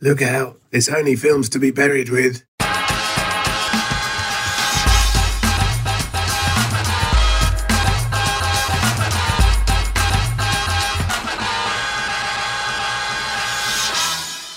Look out, it's only films to be buried with.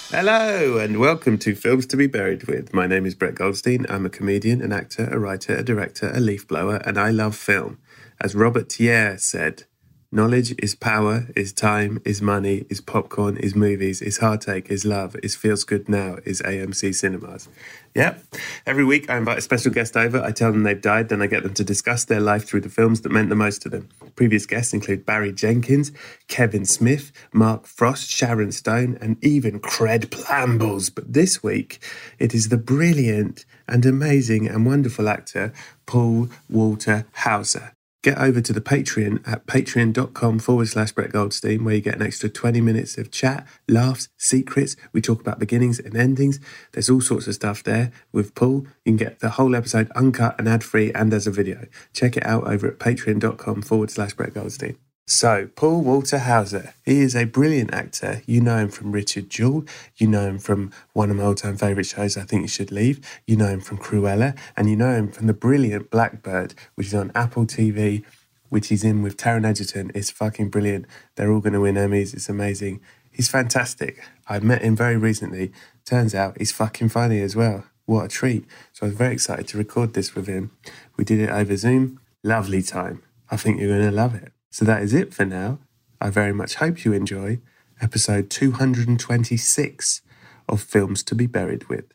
Hello, and welcome to Films to be Buried with. My name is Brett Goldstein. I'm a comedian, an actor, a writer, a director, a leaf blower, and I love film. As Robert Thiers said, Knowledge is power, is time, is money, is popcorn, is movies, is heartache, is love, is feels good now, is AMC cinemas. Yep. Every week I invite a special guest over. I tell them they've died, then I get them to discuss their life through the films that meant the most to them. Previous guests include Barry Jenkins, Kevin Smith, Mark Frost, Sharon Stone, and even Cred Plambles. But this week it is the brilliant and amazing and wonderful actor Paul Walter Hauser get over to the Patreon at patreon.com forward slash Brett Goldstein, where you get an extra 20 minutes of chat, laughs, secrets. We talk about beginnings and endings. There's all sorts of stuff there with Paul. You can get the whole episode uncut and ad free and as a video. Check it out over at patreon.com forward slash Brett Goldstein. So, Paul Walter Hauser, he is a brilliant actor. You know him from Richard Jewell. You know him from one of my all time favourite shows, I Think You Should Leave. You know him from Cruella. And you know him from the brilliant Blackbird, which is on Apple TV, which he's in with Taron Egerton. It's fucking brilliant. They're all going to win Emmys. It's amazing. He's fantastic. I met him very recently. Turns out he's fucking funny as well. What a treat. So I was very excited to record this with him. We did it over Zoom. Lovely time. I think you're going to love it. So that is it for now. I very much hope you enjoy episode 226 of Films to be Buried with.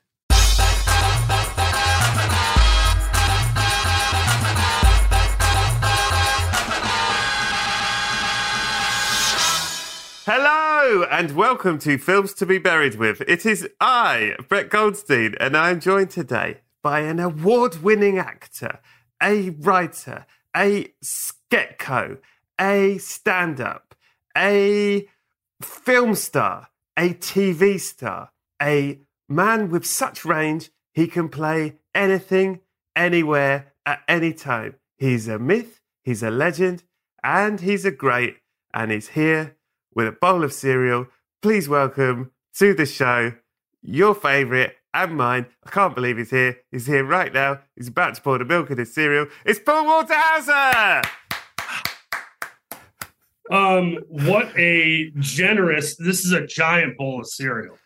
Hello and welcome to Films to be Buried with. It is I, Brett Goldstein, and I am joined today by an award winning actor, a writer, a sketco, a stand up, a film star, a TV star, a man with such range, he can play anything, anywhere, at any time. He's a myth, he's a legend, and he's a great, and he's here with a bowl of cereal. Please welcome to the show your favourite and mine. I can't believe he's here. He's here right now. He's about to pour the milk in his cereal. It's Paul Walter Hauser! Um, what a generous! This is a giant bowl of cereal.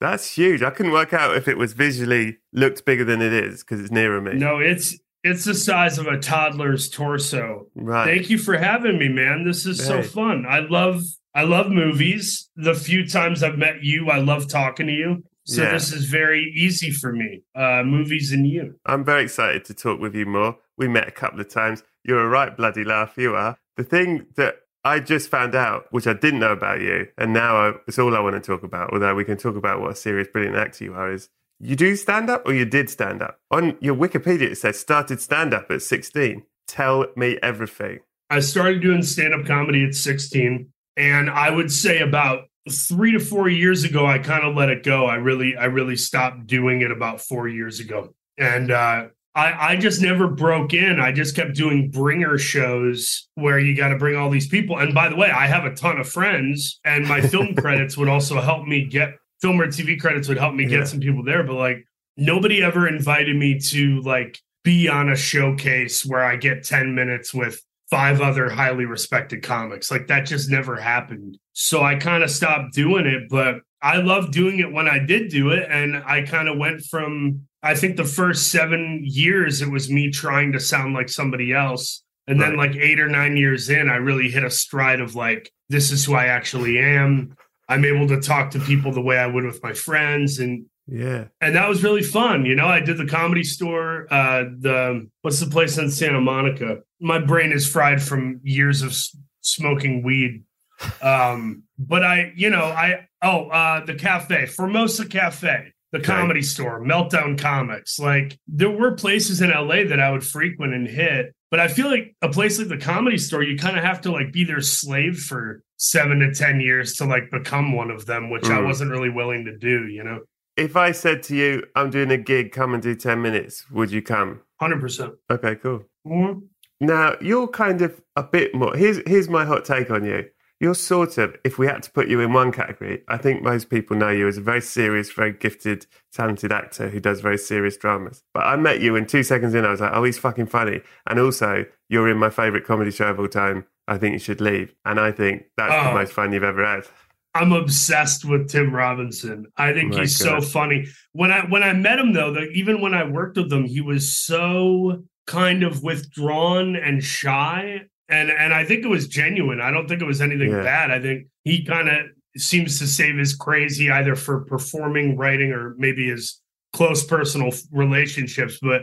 That's huge. I couldn't work out if it was visually looked bigger than it is because it's nearer me. No, it's it's the size of a toddler's torso. Right. Thank you for having me, man. This is so fun. I love I love movies. The few times I've met you, I love talking to you. So Yeah. this is very easy for me. Uh, movies and you. I'm very excited to talk with you more. We met a couple of times. You're a right bloody laugh. You are. The thing that I just found out, which I didn't know about you, and now I, it's all I want to talk about, although we can talk about what a serious, brilliant actor you are, is you do stand up or you did stand up? On your Wikipedia, it says started stand up at 16. Tell me everything. I started doing stand up comedy at 16. And I would say about three to four years ago, I kind of let it go. I really, I really stopped doing it about four years ago. And uh, I, I just never broke in. I just kept doing bringer shows where you got to bring all these people. And by the way, I have a ton of friends, and my film credits would also help me get film or TV credits would help me get Yeah. some people there. But like, nobody ever invited me to like be on a showcase where I get 10 minutes with five other highly respected comics. Like that just never happened. So I kind of stopped doing it, but I loved doing it when I did do it. And I kind of went from, I think the first seven years, it was me trying to sound like somebody else. And then, like eight or nine years in, I really hit a stride of like, this is who I actually am. I'm able to talk to people the way I would with my friends. And Yeah. and that was really fun. You know, I did the comedy store. Uh, the what's the place in Santa Monica? My brain is fried from years of s- smoking weed. Um, but I, you know, I oh uh, the cafe, Formosa Cafe, the Okay. comedy store, Meltdown Comics. Like there were places in LA that I would frequent and hit. But I feel like a place like the comedy store, you kind of have to like be their slave for seven to ten years to like become one of them, which I Mm. wasn't really willing to do. You know. If I said to you, I'm doing a gig, come and do 10 minutes, would you come? Hundred percent. Okay, cool. Now, you're kind of a bit more. Here's, here's my hot take on you. You're sort of, if we had to put you in one category, I think most people know you as a very serious, very gifted, talented actor who does very serious dramas. But I met you and two seconds in, I was like, oh, he's fucking funny. And also, you're in my favorite comedy show of all time. I think you should leave. And I think that's the Oh. most fun you've ever had. I'm obsessed with Tim Robinson. I think My he's God. so funny. When I when I met him though, the, even when I worked with him, he was so kind of withdrawn and shy. And and I think it was genuine. I don't think it was anything Yeah. bad. I think he kind of seems to save his crazy either for performing, writing, or maybe his close personal relationships. But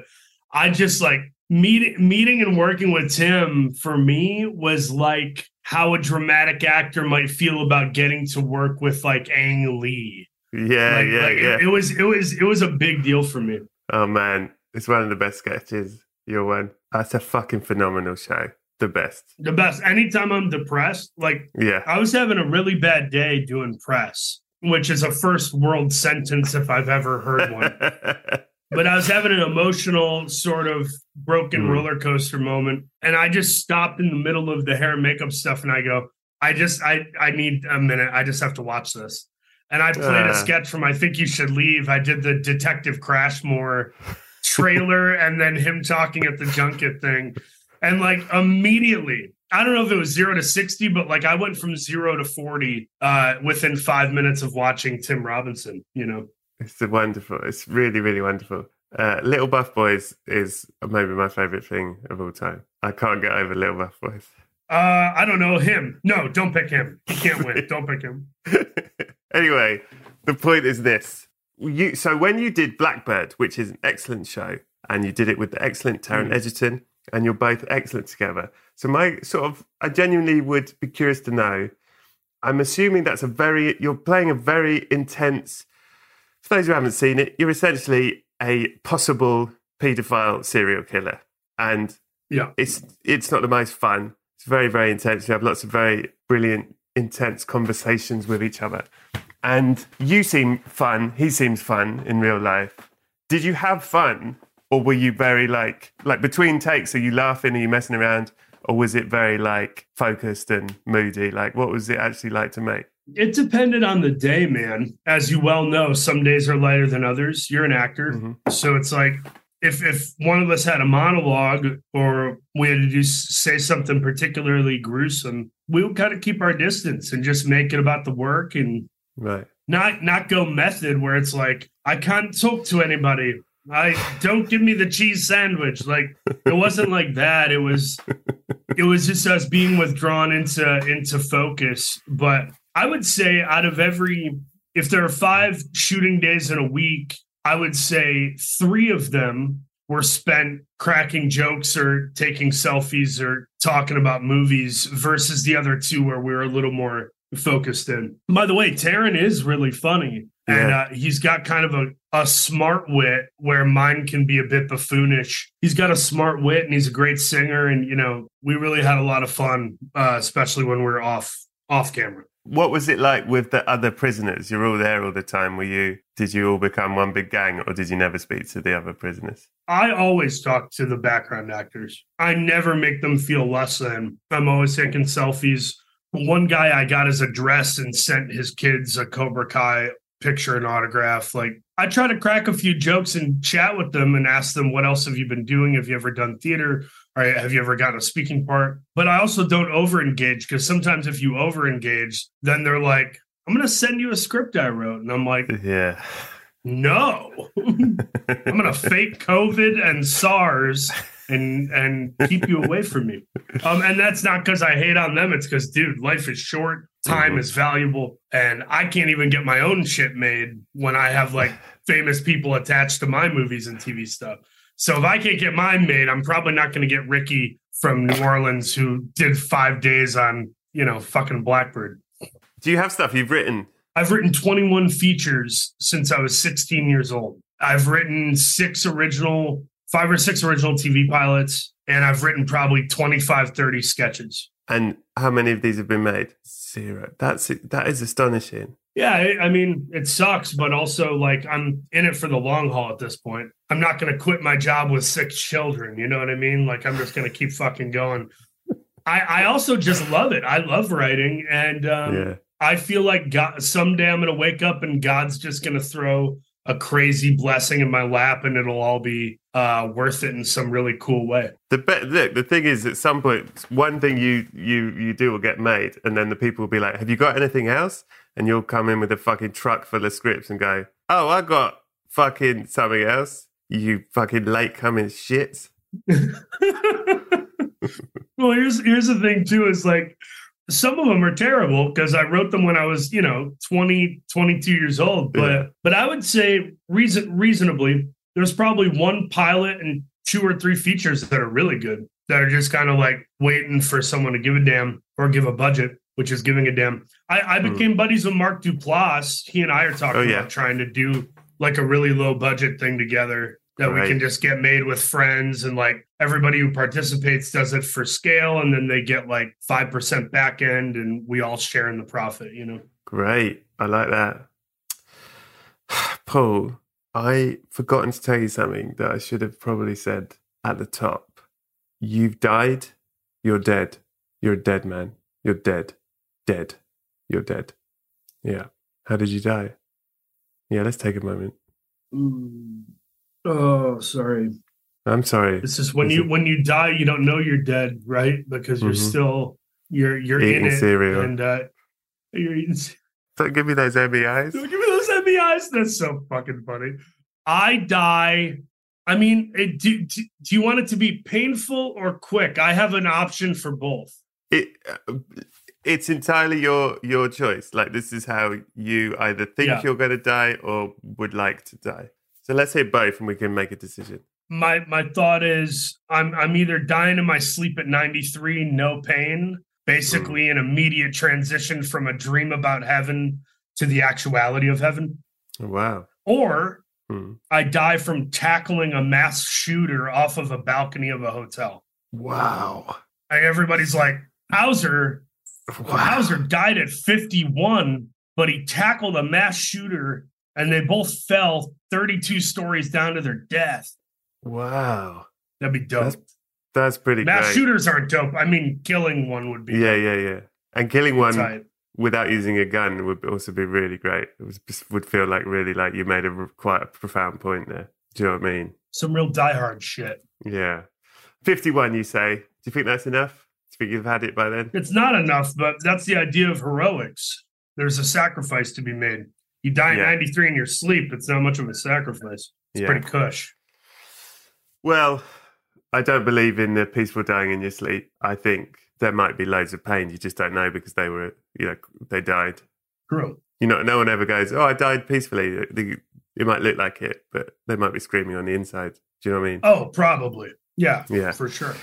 I just like meeting meeting and working with Tim for me was like how a dramatic actor might feel about getting to work with like Ang Lee. Yeah, Like- yeah, like, yeah. It, it was it was it was a big deal for me. Oh man, it's one of the best sketches. Your one. That's a fucking phenomenal show. The best. The best. Anytime I'm depressed, like Yeah. I was having a really bad day doing press, which is a first world sentence if I've ever heard one. but I was having an emotional sort of broken Mhm. roller coaster moment, and I just stopped in the middle of the hair and makeup stuff, and I go, I just, I, I need a minute. I just have to watch this. And I played Ah. a sketch from I Think You Should Leave. I did the Detective Crashmore trailer, and then him talking at the junket thing, and like immediately. I don't know if it was zero to 60, but like I went from zero to 40 uh, within five minutes of watching Tim Robinson, you know? it's wonderful. It's really, really wonderful. Uh, Little Buff Boys is maybe my favorite thing of all time. I can't get over Little Buff Boys. Uh, I don't know him. No, don't pick him. He can't win. Don't pick him. anyway, the point is this. You so when you did Blackbird, which is an excellent show, and you did it with the excellent Taron Mm. Egerton, and you're both excellent together. So my sort of I genuinely would be curious to know. I'm assuming that's a very you're playing a very intense for those who haven't seen it, you're essentially a possible paedophile serial killer. And Yeah. it's it's not the most fun. It's very, very intense. You have lots of very brilliant, intense conversations with each other. And you seem fun. He seems fun in real life. Did you have fun? Or were you very like like between takes, are you laughing, are you messing around? Or was it very like focused and moody? Like what was it actually like to make? It depended on the day, man. As you well know, some days are lighter than others. You're an actor. Mhm. So it's like if if one of us had a monologue or we had to do say something particularly gruesome, we would kind of keep our distance and just make it about the work and Right. not not go method where it's like I can't talk to anybody. I don't give me the cheese sandwich. Like it wasn't like that. It was it was just us being withdrawn into into focus. But I would say out of every if there are five shooting days in a week, I would say three of them were spent cracking jokes or taking selfies or talking about movies versus the other two where we were a little more focused in. By the way, Taron is really funny. And uh, he's got kind of a, a smart wit where mine can be a bit buffoonish. He's got a smart wit and he's a great singer. And, you know, we really had a lot of fun, uh, especially when we are off off camera. What was it like with the other prisoners? You're all there all the time. Were you? Did you all become one big gang, or did you never speak to the other prisoners? I always talk to the background actors. I never make them feel less than. I'm always taking selfies. One guy I got his address and sent his kids a Cobra Kai picture and autograph. Like I try to crack a few jokes and chat with them and ask them what else have you been doing? Have you ever done theater? Or have you ever gotten a speaking part? But I also don't over engage because sometimes if you over engage, then they're like, I'm gonna send you a script I wrote. And I'm like, Yeah. no. I'm gonna fake COVID and SARS and and keep you away from me. Um, and that's not because I hate on them. It's because, dude, life is short, time Mhm. is valuable, and I can't even get my own shit made when I have like famous people attached to my movies and TV stuff. So if I can't get mine made, I'm probably not going to get Ricky from New Orleans who did five days on you know fucking Blackbird. Do you have stuff you've written? I've written 21 features since I was 16 years old. I've written six original, five or six original TV pilots, and I've written probably 25, 30 sketches. And how many of these have been made? Zero. That's that is astonishing. Yeah, I, mean, it sucks, but also like I'm in it for the long haul at this point. I'm not going to quit my job with six children. You know what I mean? Like I'm just going to keep fucking going. I, I also just love it. I love writing, and um, yeah. I feel like God, someday I'm going to wake up and God's just going to throw a crazy blessing in my lap, and it'll all be uh, worth it in some really cool way. The be- look, the thing is, at some point, one thing you you you do will get made, and then the people will be like, "Have you got anything else?" And you'll come in with a fucking truck full of scripts and go, "Oh, I got fucking something else." You fucking late coming shits. well, here's here's the thing too is like some of them are terrible because I wrote them when I was, you know, 20, 22 years old. But Yeah. but I would say reason reasonably, there's probably one pilot and two or three features that are really good that are just kind of like waiting for someone to give a damn or give a budget, which is giving a damn. I, I Hmm. became buddies with Mark Duplass. He and I are talking Oh, yeah. about trying to do like a really low budget thing together that we can just get made with friends and like everybody who participates does it for scale and then they get like 5% back end and we all share in the profit, you know. Great, I like that. Paul, I forgotten to tell you something that I should have probably said at the top. You've died. You're dead. You're a dead man. You're dead. Dead. You're dead. Yeah. How did you die? Yeah, let's take a moment. Oh, sorry. I'm sorry. It's just when Is you it- when you die, you don't know you're dead, right? Because you're Mhm. still you're you're in Eating it cereal. and uh you're eating Don't give me those MEIs. Give me those MEIs. That's so fucking funny. I die. I mean, it, do, do, do you want it to be painful or quick? I have an option for both. It, uh, it's entirely your your choice. Like this is how you either think Yeah. you're going to die or would like to die. So let's hear both, and we can make a decision. My my thought is I'm I'm either dying in my sleep at 93, no pain, basically an immediate transition from a dream about heaven to the actuality of heaven, Oh, wow. or Hmm. I die from tackling a mass shooter off of a balcony of a hotel. Wow. Like everybody's like, Hauser, Well, Hauser died at 51, but he tackled a mass shooter and they both fell 32 stories down to their death. Wow. That'd be dope. That's That's pretty mass great. shooters aren't dope. I mean, killing one would be Yeah, yeah, yeah. And killing one tight. Without using a gun would also be really great. It was, would feel like really like you made a quite a profound point there. Do you know what I mean? Some real diehard shit. Yeah. 51, you say. Do you think that's enough? Do you think you've had it by then? It's not enough, but that's the idea of heroics. There's a sacrifice to be made. You die at Yeah. 93 in your sleep. It's not much of a sacrifice. It's Yeah. pretty cush. Well, I don't believe in the peaceful dying in your sleep. I think there might be loads of pain. You just don't know because they were, you know, they died. True. You know, no one ever goes, "Oh, I died peacefully." It might look like it, but they might be screaming on the inside. Do you know what I mean? Oh, probably. Yeah, Yeah. for sure.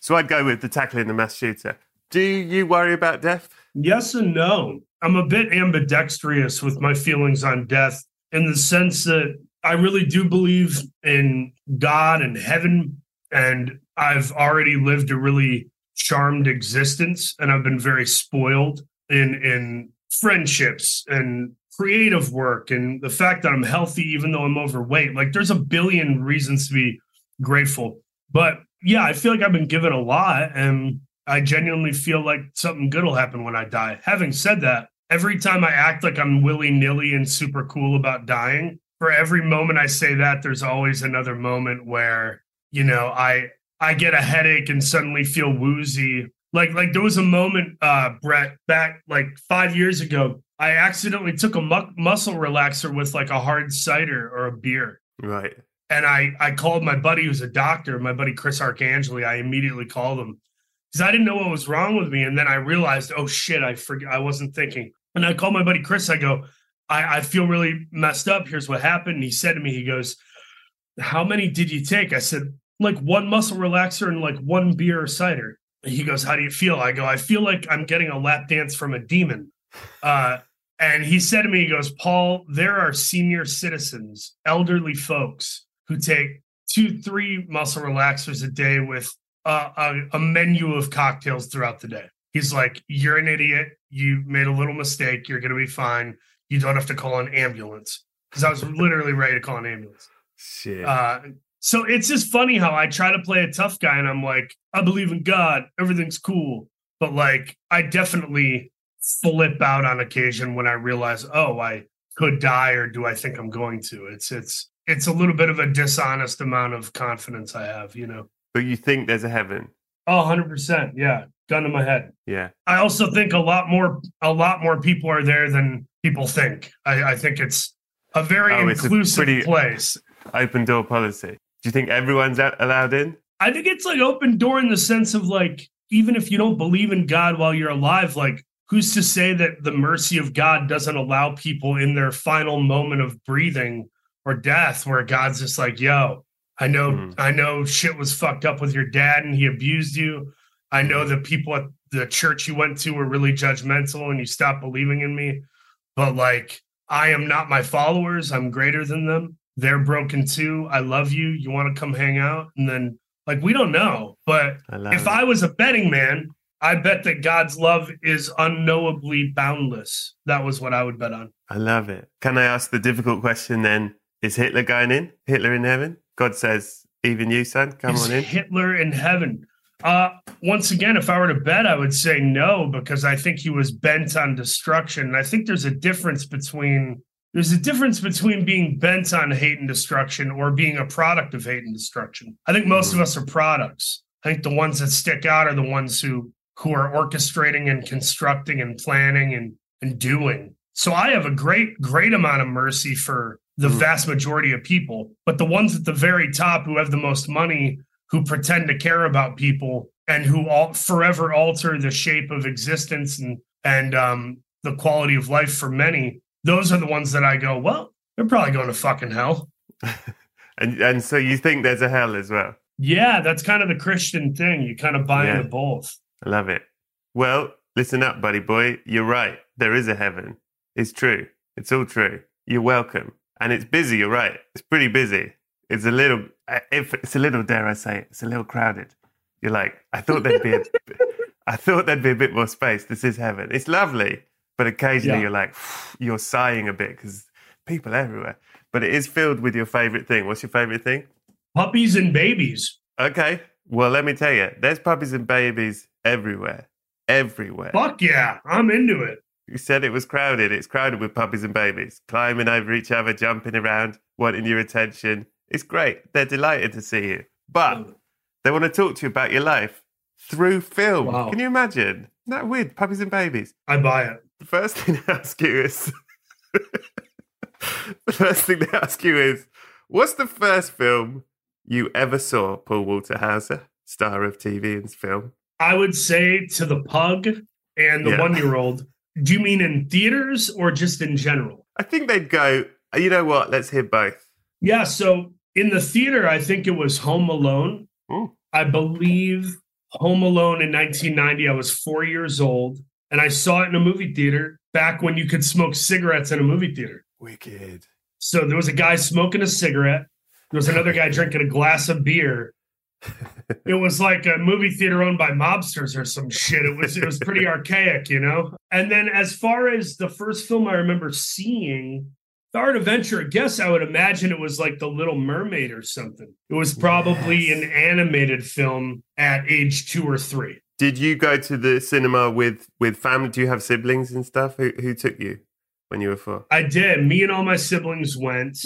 So I'd go with the tackling the mass shooter. Do you worry about death? Yes and no. I'm a bit ambidextrous with my feelings on death in the sense that I really do believe in God and heaven. And I've already lived a really charmed existence and I've been very spoiled in in friendships and creative work and the fact that I'm healthy even though I'm overweight. Like there's a billion reasons to be grateful. But yeah, I feel like I've been given a lot and I genuinely feel like something good will happen when I die. Having said that, every time I act like I'm willy nilly and super cool about dying, for every moment I say that, there's always another moment where, you know, I I get a headache and suddenly feel woozy. Like like there was a moment, uh, Brett, back like five years ago, I accidentally took a mu- muscle relaxer with like a hard cider or a beer. Right. And I I called my buddy who's a doctor, my buddy Chris Arcangeli. I immediately called him because I didn't know what was wrong with me. And then I realized, oh shit, I forget I wasn't thinking. And I called my buddy Chris. I go, I, I feel really messed up. Here's what happened. And he said to me, he goes, How many did you take? I said, like one muscle relaxer and like one beer or cider. He goes, How do you feel? I go, I feel like I'm getting a lap dance from a demon. Uh, and he said to me, he goes, Paul, there are senior citizens, elderly folks who take two, three muscle relaxers a day with uh, a, a menu of cocktails throughout the day. He's like, You're an idiot. You made a little mistake. You're going to be fine. You don't have to call an ambulance. Because I was literally ready to call an ambulance. Shit. Uh, so it's just funny how I try to play a tough guy and I'm like, I believe in God. Everything's cool. But like, I definitely flip out on occasion when I realize, oh, I could die or do I think I'm going to? It's, it's, it's a little bit of a dishonest amount of confidence I have, you know? but you think there's a heaven? Oh, 100%. Yeah. Gun to my head. Yeah. I also think a lot more a lot more people are there than people think. I, I think it's a very Oh, a inclusive pretty- place. Open door policy. Do you think everyone's allowed in? I think it's like open door in the sense of like even if you don't believe in God while you're alive, like who's to say that the mercy of God doesn't allow people in their final moment of breathing or death where God's just like, yo, I know Mhm. I know shit was fucked up with your dad and he abused you. I know the people at the church you went to were really judgmental and you stopped believing in me. But like I am not my followers. I'm greater than them. They're broken too. I love you. You want to come hang out? And then like we don't know. But I if it. I was a betting man, I bet that God's love is unknowably boundless. That was what I would bet on. I love it. Can I ask the difficult question then? Is Hitler going in? Hitler in heaven? God says, even you, son, come is on in. Hitler in heaven? Uh, once again, if I were to bet, I would say no because I think he was bent on destruction. And I think there's a difference between there's a difference between being bent on hate and destruction or being a product of hate and destruction. I think most of us are products. I think the ones that stick out are the ones who who are orchestrating and constructing and planning and and doing. So I have a great great amount of mercy for the Mm. vast majority of people, but the ones at the very top who have the most money, who pretend to care about people and who all forever alter the shape of existence and and um, the quality of life for many, those are the ones that I go, well, they're probably going to fucking hell. And and so you think there's a hell as well? Yeah, that's kind of the Christian thing. You kind of buy Yeah. into both. I love it. Well, listen up, buddy boy. You're right. There is a heaven. It's true. It's all true. You're welcome. And it's busy. You're right. It's pretty busy. It's a little. Eh, if it's a little, dare I say, it, it's a little crowded. You're like, I thought there'd be. A, I thought there'd be a bit more space. This is heaven. It's lovely, but occasionally Yeah. you're like, you're sighing a bit because people everywhere. But it is filled with your favorite thing. What's your favorite thing? Puppies and babies. Okay. Well, let me tell you, there's puppies and babies everywhere. Everywhere. Fuck yeah, I'm into it. You said it was crowded. It's crowded with puppies and babies, climbing over each other, jumping around, wanting your attention. It's great. They're delighted to see you. But they want to talk to you about your life through film. Wow. Can you imagine? Isn't that weird? Puppies and babies. I buy it. The first thing they ask you is the first thing they ask you is what's the first film you ever saw, Paul Walter Hauser, star of TV and film? I would say to the pug and the Yeah. one year old. Do you mean in theaters or just in general? I think they'd go, you know what, let's hear both. Yeah. So in the theater, I think it was Home Alone. Ooh. I believe Home Alone in 1990. I was four years old and I saw it in a movie theater back when you could smoke cigarettes in a movie theater. Wicked. So there was a guy smoking a cigarette. There was another guy drinking a glass of beer. It was like a movie theater owned by mobsters or some shit. It was it was pretty archaic, you know. And then as far as the first film I remember seeing, The Art of Venture, I guess I would imagine it was like The Little Mermaid or something. It was probably Yes. an animated film at age two or three. Did you go to the cinema with with family? Do you have siblings and stuff? Who who took you when you were four? I did. Me and all my siblings went.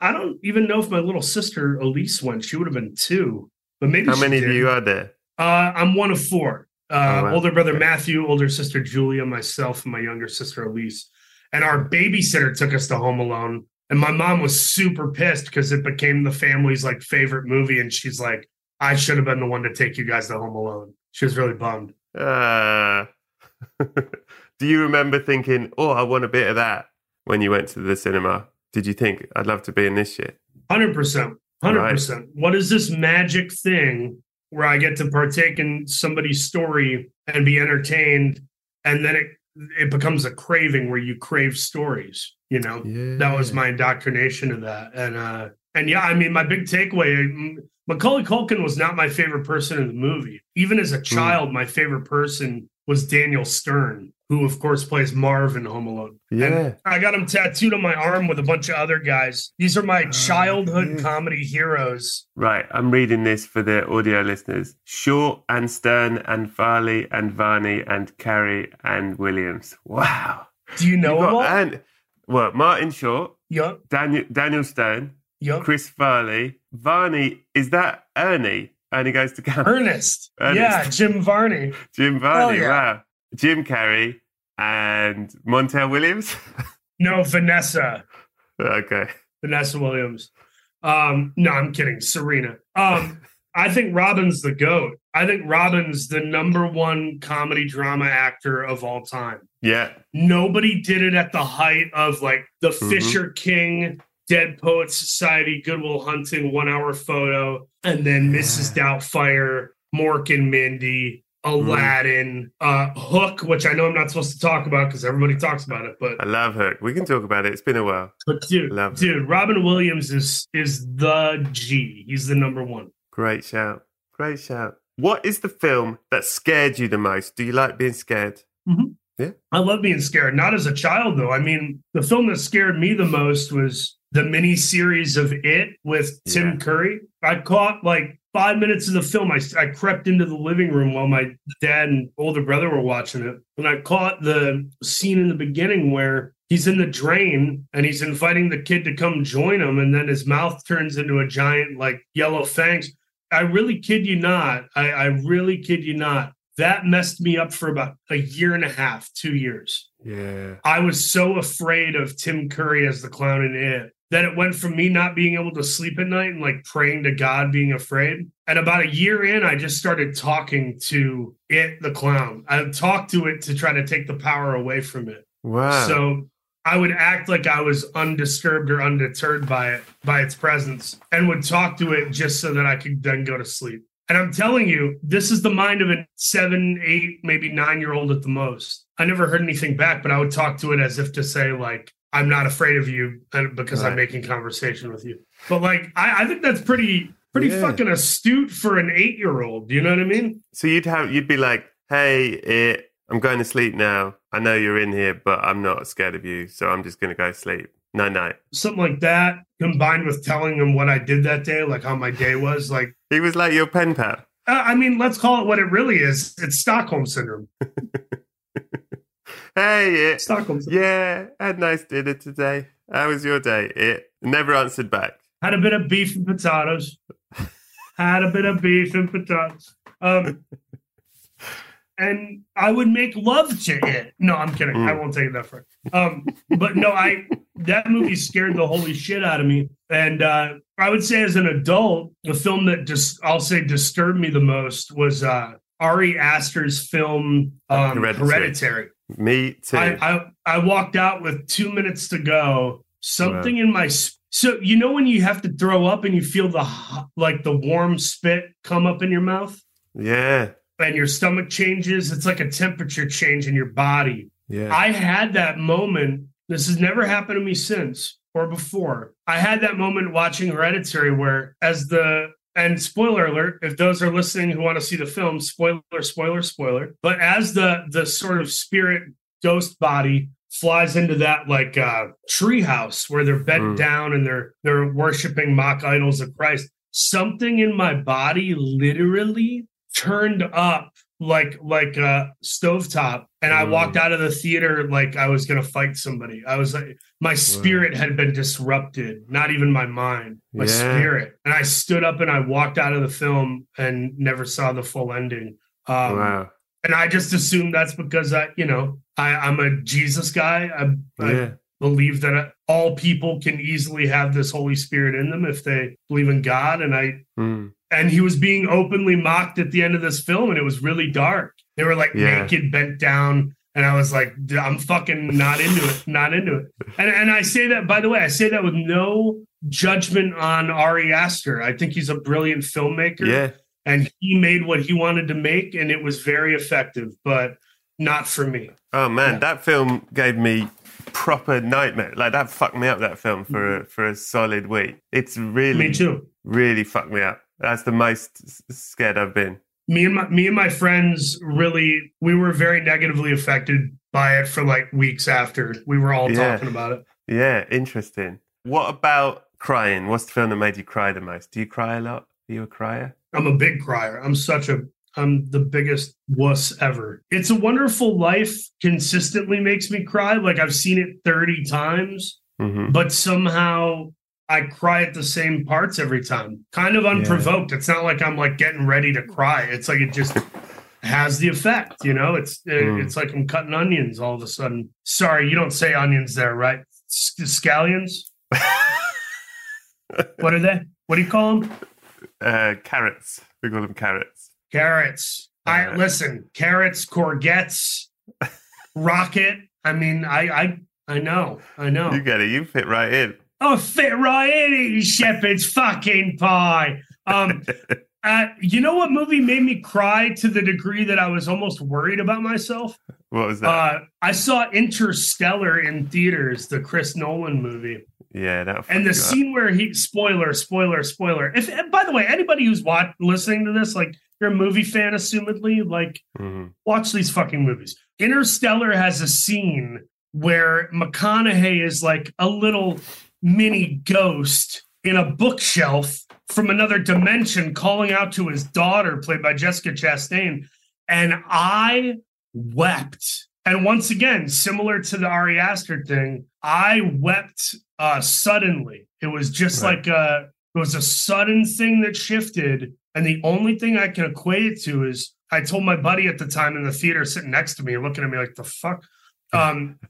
I don't even know if my little sister Elise went. She would have been two, but maybe How many of you are there? Uh, I'm one of four. Uh, Oh, wow. Older brother. Matthew, older sister Julia, myself, and my younger sister Elise. and our babysitter took us to Home Alone. And my mom was super pissed because it became the family's like favorite movie. And she's like, I should have been the one to take you guys to Home Alone. She was really bummed. Uh, do you remember thinking, oh, I want a bit of that when you went to the cinema? Did you think, I'd love to be in this shit? 100%. 100%. What is this magic thing where I get to partake in somebody's story and be entertained? And then it, it becomes a craving where you crave stories, you know? Yeah. That was my indoctrination of that. And, uh, and yeah, I mean, my big takeaway Macaulay Culkin was not my favorite person in the movie. Even as a child, mm. my favorite person was Daniel Stern, who of course plays Marv in Home Alone. Yeah. And I got him tattooed on my arm with a bunch of other guys. These are my oh, childhood yeah. comedy heroes. Right. I'm reading this for the audio listeners. Short and Stern and Farley and Varney and Carrey and Williams. Wow. Do you know got, And well, Martin Short. Yep. Daniel Daniel Stern. Yep. Chris Farley. Varney, is that Ernie? Ernie goes to camp. Ernest. Ernest. Yeah, Jim Varney. Jim Varney, yeah. wow. Jim Carrey and Montel Williams? no, Vanessa. Okay. Vanessa Williams. Um, no, I'm kidding. Serena. Um, I think Robin's the GOAT. I think Robin's the number one comedy drama actor of all time. Yeah. Nobody did it at the height of like the mm-hmm. Fisher King Dead Poets Society, Good Will Hunting, One Hour Photo, and then yeah. Mrs. Doubtfire, Mork and Mindy, Aladdin, mm. uh, Hook, which I know I'm not supposed to talk about because everybody talks about it, but I love Hook. We can talk about it. It's been a while. But dude, love dude, it. Robin Williams is is the G. He's the number one. Great shout. Great shout. What is the film that scared you the most? Do you like being scared? Mm-hmm. Yeah. I love being scared. Not as a child though. I mean, the film that scared me the most was the mini series of It with Tim yeah. Curry. I caught like five minutes of the film. I, I crept into the living room while my dad and older brother were watching it. And I caught the scene in the beginning where he's in the drain and he's inviting the kid to come join him. And then his mouth turns into a giant, like yellow fangs. I really kid you not. I, I really kid you not. That messed me up for about a year and a half, two years. Yeah. I was so afraid of Tim Curry as the clown in it that it went from me not being able to sleep at night and like praying to God, being afraid. And about a year in, I just started talking to it, the clown. I talked to it to try to take the power away from it. Wow. So I would act like I was undisturbed or undeterred by it, by its presence, and would talk to it just so that I could then go to sleep. And I'm telling you, this is the mind of a seven, eight, maybe nine year old at the most. I never heard anything back, but I would talk to it as if to say, like, I'm not afraid of you because right. I'm making conversation with you. But like, I, I think that's pretty pretty yeah. fucking astute for an eight year old. Do you know what I mean? So you'd have you'd be like, hey, it, I'm going to sleep now. I know you're in here, but I'm not scared of you, so I'm just going to go sleep. Night night. Something like that, combined with telling him what I did that day, like how my day was. Like he was like your pen pal. Uh, I mean, let's call it what it really is. It's Stockholm syndrome. Hey, it. Stockholm. Yeah, had nice dinner today. How was your day? It never answered back. Had a bit of beef and potatoes. had a bit of beef and potatoes. Um, and I would make love to it. No, I'm kidding. Mm. I won't take it that far. Um, but no, I that movie scared the holy shit out of me. And uh, I would say, as an adult, the film that just I'll say disturbed me the most was uh, Ari Aster's film um, Hereditary. Hereditary. Me too. I, I, I walked out with two minutes to go. Something wow. in my so you know when you have to throw up and you feel the like the warm spit come up in your mouth. Yeah. And your stomach changes. It's like a temperature change in your body. Yeah. I had that moment. This has never happened to me since or before. I had that moment watching Hereditary where as the and spoiler alert if those are listening who want to see the film spoiler spoiler spoiler but as the the sort of spirit ghost body flies into that like uh treehouse where they're bent mm. down and they're they're worshiping mock idols of christ something in my body literally turned up like like a stovetop and mm. i walked out of the theater like i was gonna fight somebody i was like my spirit wow. had been disrupted not even my mind my yeah. spirit and i stood up and i walked out of the film and never saw the full ending um, wow and I just assume that's because I, you know, I, I'm a Jesus guy. I, I believe that all people can easily have this Holy Spirit in them if they believe in God. And I, Mm. And he was being openly mocked at the end of this film, and it was really dark. They were like Yeah. naked, bent down, and I was like, I'm fucking not into it, not into it. And and I say that by the way, I say that with no judgment on Ari Aster. I think he's a brilliant filmmaker Yeah. and he made what he wanted to make and it was very effective but not for me Oh man, that film gave me proper nightmare. Like that fucked me up. That film for mm-hmm. a, for a solid week. It's really me too really fucked me up. That's the most scared I've been. me and my me and my friends really we were very negatively affected by it for like weeks after we were all Yeah. talking about it Yeah, interesting. What about crying? What's the film that made you cry the most? Do you cry a lot? Are you a crier? i'm a big crier i'm such a i'm the biggest wuss ever it's a wonderful life consistently makes me cry like i've seen it 30 times hmm but somehow I cry at the same parts every time, kind of unprovoked. It's not like I'm like getting ready to cry. It's like it just has the effect, you know. It's it, Mm. it's like I'm cutting onions all of a sudden. Sorry, you don't say onions there, right? Scallions. what are they? What do you call them? Uh, carrots. We call them carrots. Carrots. I Uh, listen. Carrots, courgettes, rocket. I mean, I I I know, I know. You get it. You fit right in. Oh, fit right in, eating shepherd's fucking pie. Um, uh, you know what movie made me cry to the degree that I was almost worried about myself? What was that? Uh, I saw Interstellar in theaters, the Chris Nolan movie, yeah, that. and the scene where he spoiler, spoiler, spoiler. If by the way, anybody who's watch, listening to this, like you're a movie fan, assumedly, like hmm watch these fucking movies. Interstellar has a scene where McConaughey is like a little mini ghost in a bookshelf from another dimension calling out to his daughter, played by Jessica Chastain. And I wept. And once again, similar to the Ari Aster thing, I wept uh, suddenly. It was just Right. like a, it was a sudden thing that shifted. And the only thing I can equate it to is I told my buddy at the time in the theater sitting next to me, looking at me like the fuck. Um,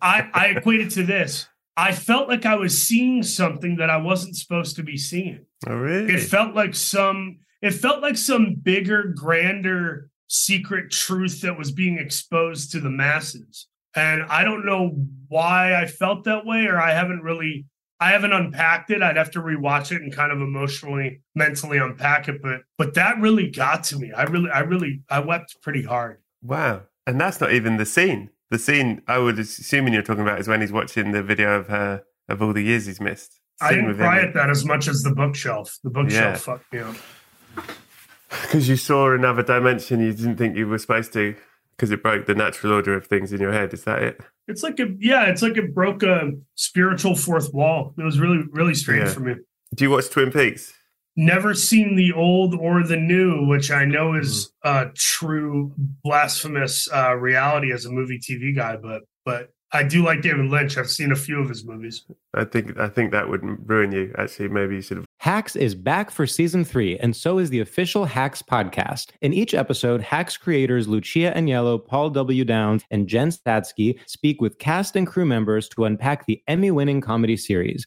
I, I equate it to this. I felt like I was seeing something that I wasn't supposed to be seeing. Oh, really? It felt like some it felt like some bigger, grander secret truth that was being exposed to the masses. And I don't know why I felt that way, or I haven't really I haven't unpacked it. I'd have to rewatch it and kind of emotionally, mentally unpack it. But but that really got to me. I really, I really I wept pretty hard. Wow. And that's not even the scene. The scene I would assuming you're talking about is when he's watching the video of her of all the years he's missed. I didn't cry at that as much as the bookshelf. The bookshelf Yeah. fucked me up. Because you saw another dimension you didn't think you were supposed to, because it broke the natural order of things in your head. Is that it? It's like a yeah, it's like it broke a spiritual fourth wall. It was really really strange Yeah. for me. Do you watch Twin Peaks? Never seen the old or the new, which I know is Mm-hmm. a true blasphemous uh, reality as a movie TV guy, but but I do like David Lynch. I've seen a few of his movies. I think I think that would ruin you. Actually, maybe you should have. Hacks is back for season three, and so is the official Hacks podcast. In each episode, Hacks creators Lucia Aniello, Paul W. Downs, and Jen Statsky speak with cast and crew members to unpack the Emmy winning comedy series.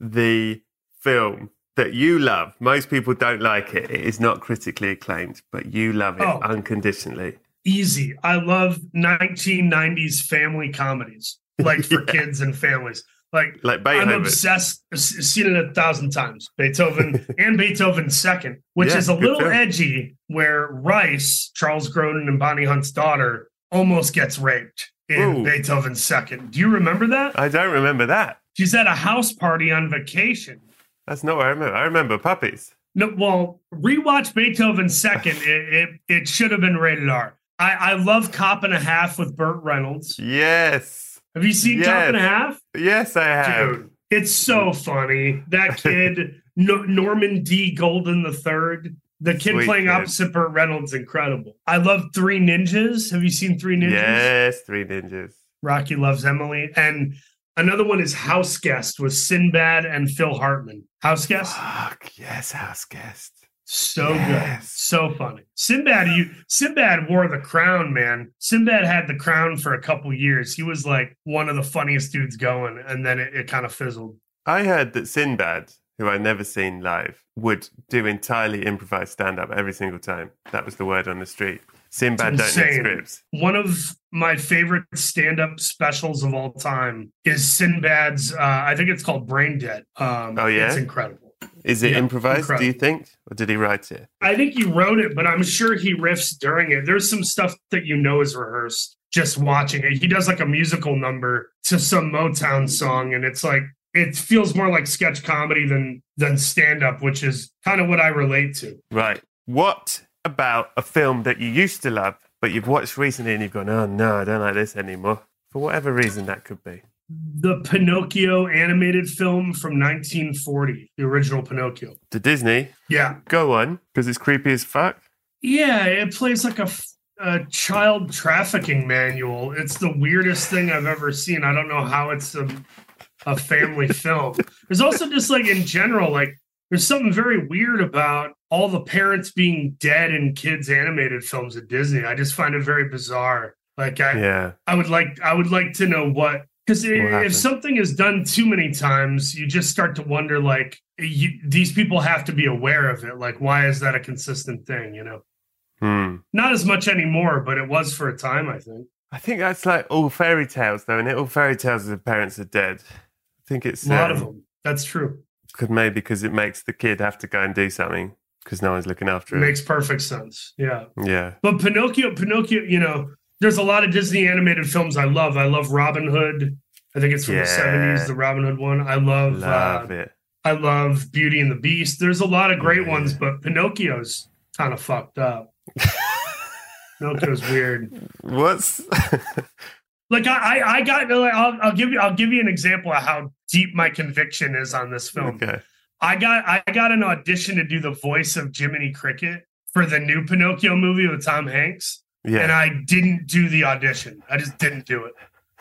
the film that you love? Most people don't like it. It is not critically acclaimed, but you love it Oh. unconditionally. easy. I love 1990s family comedies, like for Yeah. kids and families. Like Like I'm Beethoven. obsessed. s- Seen it a thousand times. Beethoven and Beethoven Second, which Yeah, is a little film. edgy, where Ryce, Charles Grodin, and Bonnie Hunt's daughter, almost gets raped in Ooh. Beethoven Second. Do you remember that? I don't remember that. She's at a house party on vacation. That's not what I remember. I remember puppies. No, well, rewatch Beethoven Second. It it, it should have been rated R. I, I love Cop and a Half with Burt Reynolds. Yes. Have you seen Cop and a Half? Yes, I have. Dude, it's so mm. funny. That kid, no, Norman D. Golden the third, the kid Sweet playing kid. opposite Burt Reynolds, incredible. I love Three Ninjas. Have you seen Three Ninjas? Yes, Three Ninjas. Rocky loves Emily. And another one is House Guest with Sinbad and Phil Hartman. House Guest, Fuck, yes, house guest. so good, so funny. Sinbad, you Sinbad wore the crown, man. Sinbad had the crown for a couple years. He was like one of the funniest dudes going, and then it, it kind of fizzled. I heard that Sinbad, who I've never seen live, would do entirely improvised stand up every single time. That was the word on the street. Sinbad don't need scripts. one of my favorite stand-up specials of all time is Sinbad's. Uh, I think it's called Brain Dead. Um, Oh, yeah? it's incredible. Is it Yeah, improvised, do you think? Or did he write it? I think he wrote it, but I'm sure he riffs during it. There's some stuff that you know is rehearsed just watching it. He does like a musical number to some Motown song, and it's like it feels more like sketch comedy than than stand-up, which is kind of what I relate to. Right. What about a film that you used to love, but you've watched recently and you've gone, oh no, I don't like this anymore? For whatever reason that could be. The Pinocchio animated film from 1940, the original Pinocchio. To Disney, Yeah, go on, because it's creepy as fuck. Yeah, it plays like a child trafficking manual. It's the weirdest thing I've ever seen. I don't know how it's a, a family film. There's also just like in general, like there's something very weird about all the parents being dead in kids animated films at Disney. I just find it very bizarre. Like I, Yeah. I would like I would like to know what because if something is done too many times, you just start to wonder like you, these people have to be aware of it. Like why is that a consistent thing? You know Hmm. not as much anymore, but it was for a time, I think. I think that's like all fairy tales, though, and all fairy tales the parents are dead. Think it's A lot of um, them. That's true. Could maybe because it makes the kid have to go and do something because no one's looking after It makes perfect sense. Yeah. yeah. But Pinocchio, Pinocchio, you know, there's a lot of Disney animated films I love. I love Robin Hood. I think it's from Yeah. the 70s, the Robin Hood one. I love, Love uh, it. I love Beauty and the Beast. There's a lot of great Yeah. ones, but Pinocchio's kind of fucked up. Pinocchio's weird. What's Like I, I, I got. Like, I'll, I'll give you. I'll give you an example of how deep my conviction is on this film. okay? I got I got an audition to do the voice of Jiminy Cricket for the new Pinocchio movie with Tom Hanks, and I didn't do the audition. I just didn't do it.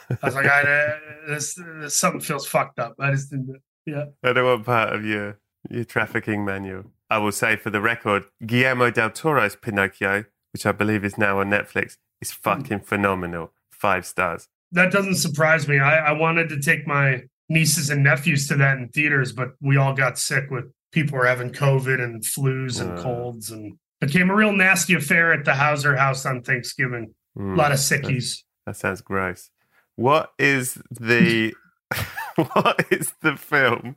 I was like, I, uh, this, this something feels fucked up. I just didn't. Do it. Yeah, I don't want part of your your trafficking manual. I will say for the record, Guillermo del Toro's Pinocchio, which I believe is now on Netflix, is Hmm. fucking phenomenal. Five stars. that doesn't surprise me. I, I wanted to take my nieces and nephews to that in theaters, but we all got sick with people were having COVID and flus and Uh. colds, and became a real nasty affair at the Hauser House on Thanksgiving. Mm, A lot of sickies. That sounds gross. What is the what is the film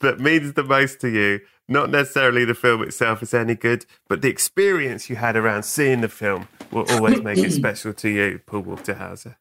that means the most to you? Not necessarily the film itself is any good, but the experience you had around seeing the film will always make it special to you, Paul Walter Hauser.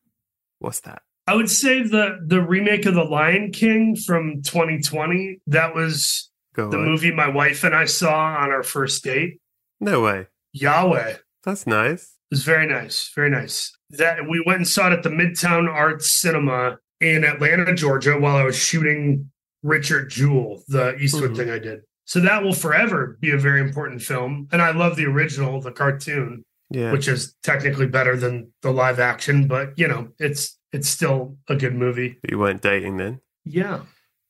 What's that? I would say the the remake of The Lion King from 2020. That was Go the on. movie my wife and I saw on our first date. No way. Yahweh That's nice. It was very nice, very nice. That we went and saw it at the Midtown Arts Cinema in Atlanta, Georgia, while I was shooting Richard Jewell, the Eastwood Mhm. thing I did. So that will forever be a very important film. And I love the original, the cartoon, Yeah. which is technically better than the live action, but you know, it's it's still a good movie. you weren't dating then. Yeah.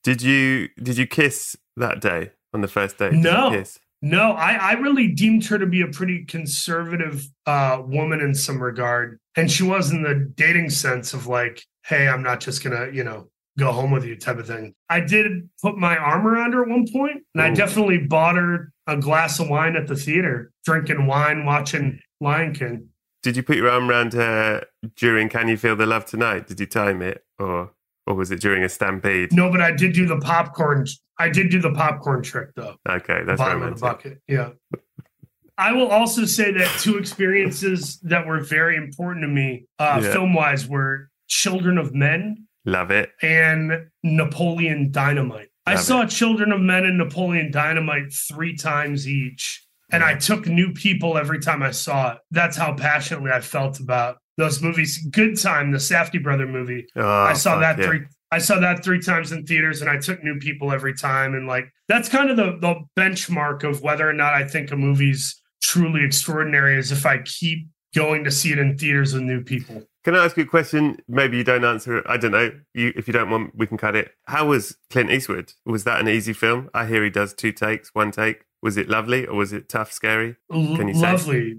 Did you did you kiss that day on the first date? Did No. No, I, I really deemed her to be a pretty conservative uh, woman in some regard. And she was in the dating sense of like, hey, I'm not just going to, you know, go home with you type of thing. I did put my arm around her at one point, and I definitely bought her a glass of wine at the theater, drinking wine, watching Lion King. Did you put your arm around her during Can You Feel the Love Tonight? Did you time it or or was it during a stampede? No, but I did do the popcorn. I did do the popcorn trick though. Okay, that's bottom of the bucket. Yeah. I will also say that two experiences that were very important to me, uh, Yeah. film wise, were Children of Men Love it. and Napoleon Dynamite. I Love saw Children of Men and Napoleon Dynamite three times each, and I took new people every time I saw it. That's how passionately I felt about those movies. Good Time, the Safdie brother movie. Oh, I saw that yeah. three. I saw that three times in theaters, and I took new people every time. And like that's kind of the the benchmark of whether or not I think a movie's truly extraordinary is if I keep going to see it in theaters with new people. Can I ask you a question? Maybe you don't answer it. I don't know. You, if you don't want, we can cut it. How was Clint Eastwood? Was that an easy film? I hear he does two takes, one take. Was it lovely or was it tough, scary? Can you say? lovely.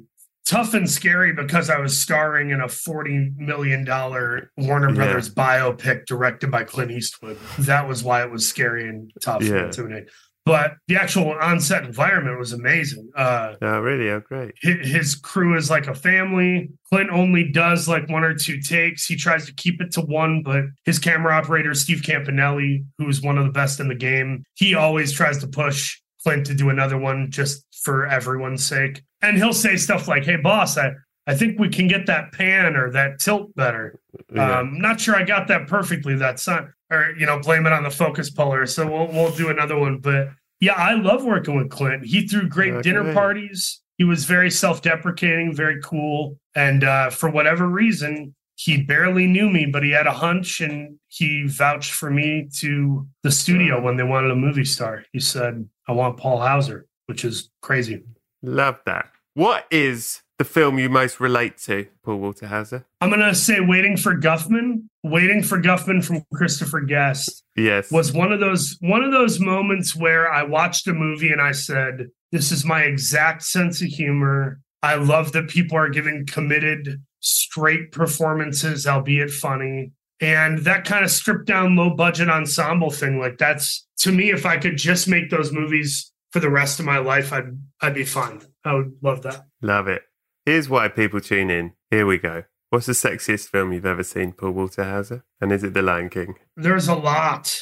Tough and scary because I was starring in a $40 million Warner Yeah. Brothers biopic directed by Clint Eastwood. That was why it was scary and tough Yeah. and intimidating. But the actual on-set environment was amazing. Uh, Oh, really? Oh, great. hi- his crew is like a family. Clint only does like one or two takes. He tries to keep it to one, but his camera operator, Steve Campanelli, who's one of the best in the game, he always tries to push Clint to do another one just for everyone's sake. And he'll say stuff like, Hey, boss, I, I think we can get that pan or that tilt better. Yeah. Um, not sure I got that perfectly. That's not, or you know, blame it on the focus puller. So we'll we'll do another one. But yeah, I love working with Clint. He threw great Okay. dinner parties. He was very self-deprecating, very cool, and uh, for whatever reason, he barely knew me, but he had a hunch, and he vouched for me to the studio when they wanted a movie star. He said, "I want Paul Hauser," which is crazy. Love that. What is the film you most relate to, Paul Walter Hauser? I'm gonna say, "Waiting for Guffman." Waiting for Guffman from Christopher Guest. Yes. was one of those one of those moments where I watched a movie and I said, "This is my exact sense of humor." I love that people are giving committed, straight performances, albeit funny. And that kind of stripped down low budget ensemble thing. Like that's to me, if I could just make those movies for the rest of my life, I'd I'd be fine. I would love that. Love it. Here's why people tune in. Here we go. What's the sexiest film you've ever seen, Paul Walter Hauser? And is it The Lion King? There's a lot.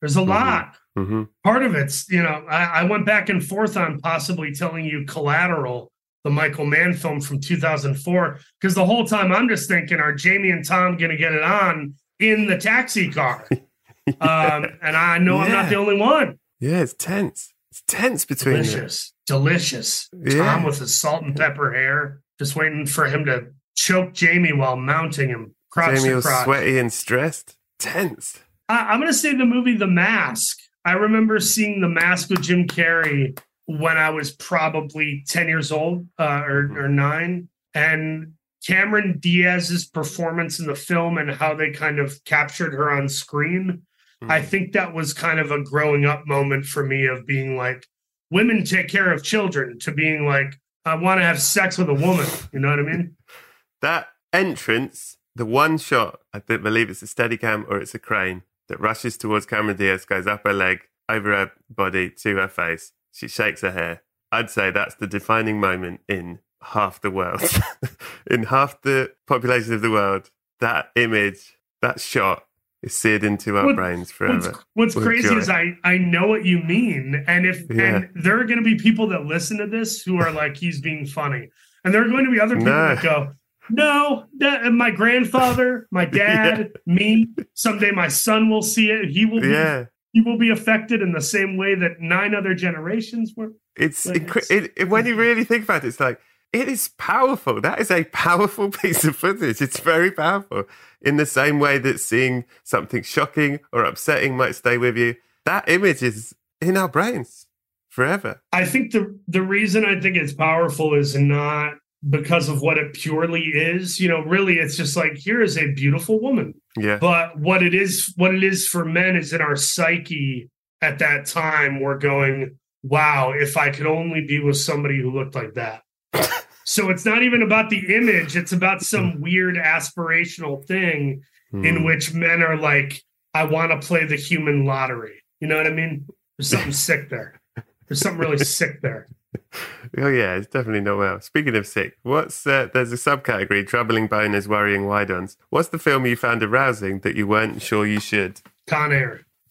There's a Mhm. lot. hmm part of it's you know I, I went back and forth on possibly telling you collateral the michael mann film from 2004 because the whole time i'm just thinking are jamie and tom gonna get it on in the taxi car um, and i know i'm not the only one Yeah, it's tense. It's tense between them. delicious delicious Yeah. tom with his salt and pepper hair just waiting for him to choke jamie while mounting him crotch Jamie was crotch. sweaty and stressed. Tense. I, I'm going to say the movie The Mask. I remember seeing The Mask with Jim Carrey when I was probably 10 years old uh, or, or nine. And Cameron Diaz's performance in the film and how they kind of captured her on screen. I hmm. think that was kind of a growing up moment for me of being like, women take care of children to being like, I want to have sex with a woman. You know what I mean? That entrance, the one shot, I believe it's a steady cam or it's a crane that rushes towards Cameron Diaz, goes up her leg, over her body, to her face. She shakes her hair. I'd say that's the defining moment in half the world. in half the population of the world, that image, that shot is seared into our What- brains forever. what's With crazy joy. is I I know what you mean, and if Yeah. and there are going to be people that listen to this who are like he's being funny, and there are going to be other people No. that go, no, that my grandfather, my dad, me. Someday my son will see it. He will be Yeah. he will be affected in the same way that nine other generations were. It's, Like, incre- it's- it, it, when you really think about it, it's like it is powerful. That is a powerful piece of footage. It's very powerful. In the same way that seeing something shocking or upsetting might stay with you, that image is in our brains forever. I think the the reason I think it's powerful is not because of what it purely is. You know, really, it's just like here is a beautiful woman. Yeah, but what it is what it is for men is in our psyche at that time we're going wow if i could only be with somebody who looked like that so it's not even about the image it's about some weird aspirational thing in Mm. which men are like i want to play the human lottery you know what i mean there's something sick there There's something really sick there. Oh yeah, it's definitely not well. Speaking of sick, what's uh, there's a subcategory: troubling boners, worrying wide-ons. What's the film you found arousing that you weren't sure you should? Con Air.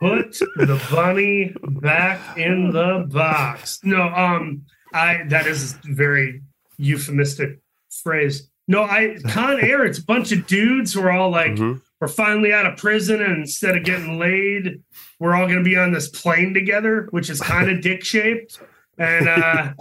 Put the bunny back in the box. No, um, I that is a very euphemistic phrase. No, I Con Air. It's a bunch of dudes who are all like, Mhm. we're finally out of prison, and instead of getting laid, we're all going to be on this plane together, which is kind of dick shaped, and uh,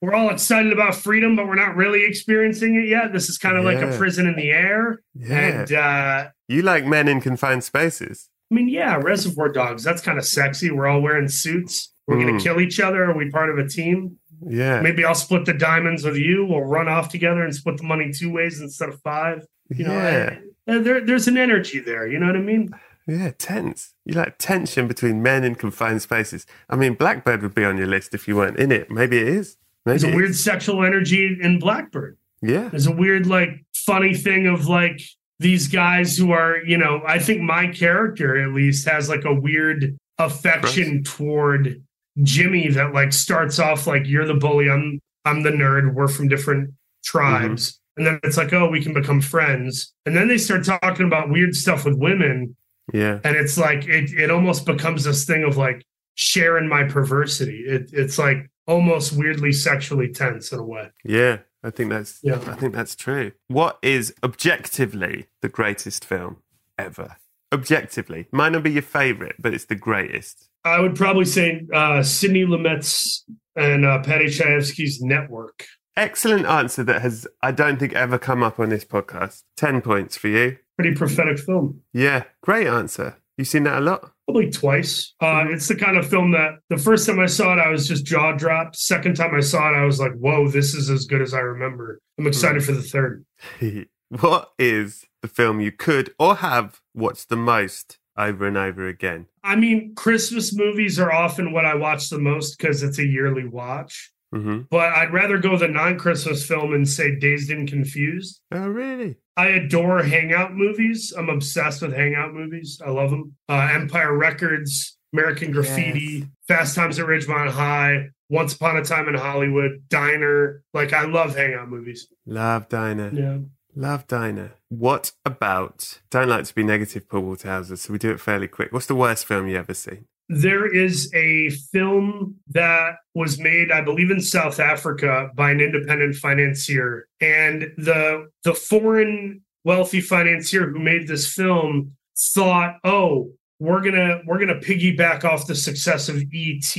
we're all excited about freedom, but we're not really experiencing it yet. This is kind of like a prison in the air, Yeah, and uh, you like men in confined spaces. I mean, yeah, Reservoir Dogs. That's kind of sexy. We're all wearing suits. We're going Mm. to kill each other. Are we part of a team? Yeah, Maybe I'll split the diamonds with you. We'll run off together and split the money two ways instead of five. You know, yeah, I- there, there's an energy there. You know what I mean? yeah. Tense. You like tension between men in confined spaces. I mean, Blackbird would be on your list if you weren't in it. Maybe it is. Maybe There's a weird is. sexual energy in Blackbird. Yeah, There's a weird, like, funny thing of like these guys who are, you know, I think my character at least has like a weird affection toward Jimmy that like starts off like you're the bully, I'm I'm the nerd, we're from different tribes. Mm-hmm. And then it's like, oh, we can become friends. And then they start talking about weird stuff with women. yeah, And it's like it it almost becomes this thing of like sharing my perversity. It, it's like almost weirdly sexually tense in a way. yeah. I think that's. Yeah. I think that's true. What is objectively the greatest film ever? Objectively, might not be your favorite, but it's the greatest. I would probably say uh, Sidney Lumet's and uh, Paddy Chayefsky's Network. Excellent answer that has, I don't think, ever come up on this podcast. 10 points for you. Pretty prophetic film. Yeah, great answer. You seen that a lot? Probably twice. Uh, it's the kind of film that the first time I saw it, I was just jaw dropped. Second time I saw it, I was like, whoa, this is as good as I remember. I'm excited for the third. what is the film you could or have watched the most over and over again? I mean, Christmas movies are often what I watch the most because it's a yearly watch. Hmm But I'd rather go the non Christmas film and say Dazed and Confused. Oh, really? I adore hangout movies. I'm obsessed with hangout movies. I love them. Uh, Empire Records, American Graffiti, Yes. Fast Times at Ridgemont High, Once Upon a Time in Hollywood, Diner. Like I love hangout movies. Love Diner. Yeah. Love Diner. What about, don't like to be negative, Paul Walter Hauser, so we do it fairly quick. What's the worst film you ever seen? There is a film that was made, I believe, in South Africa by an independent financier, and the the foreign wealthy financier who made this film thought, "Oh, we're gonna we're gonna piggyback off the success of ET,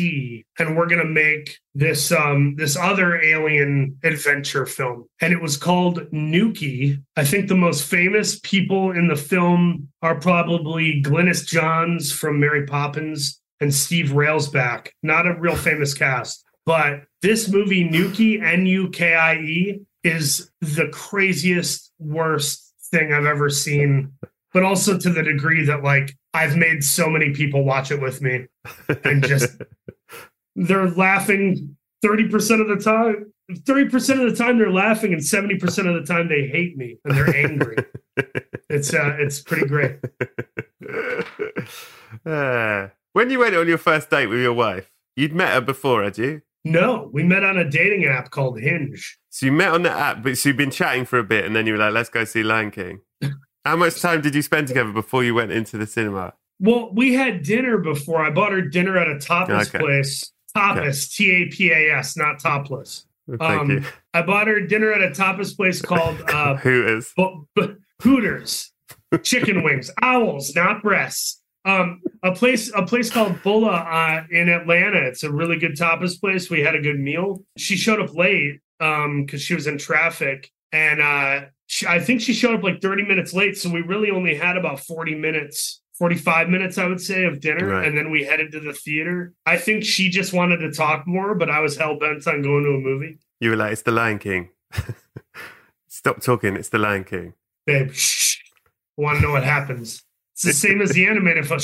and we're gonna make this um this other alien adventure film." And it was called Nukie. I think the most famous people in the film are probably Glynis Johns from Mary Poppins and Steve Railsback. Not a real famous cast, but this movie Nukie N U K I E is the craziest, worst thing I've ever seen. But also to the degree that like I've made so many people watch it with me, and just they're laughing thirty percent of the time. Thirty percent of the time they're laughing, and seventy percent of the time they hate me and they're angry. it's uh, it's pretty great. Uh, when you went on your first date with your wife, you'd met her before, had you? No, we met on a dating app called Hinge. So you met on the app, but so you've been chatting for a bit, and then you were like, "Let's go see Lion King." How much time did you spend together before you went into the cinema? Well, we had dinner before. I bought her dinner at a tapas Okay. place. Tapas, T A P A S, not topless. Thank Um, you. I bought her dinner at a tapas place called uh, Hooters. Bu- Bu- Hooters, chicken wings, owls, not breasts. Um, a place, a place called Bulla uh, in Atlanta. It's a really good tapas place. We had a good meal. She showed up late um because she was in traffic, and uh, she, I think she showed up like thirty minutes late. So we really only had about forty minutes. 45 minutes, I would say, of dinner. Right. And then we headed to the theater. I think she just wanted to talk more, but I was hell bent on going to a movie. You were like, "It's the Lion King." Stop talking. It's the Lion King. babe, shh. I want to know what happens. It's the same as the animated film.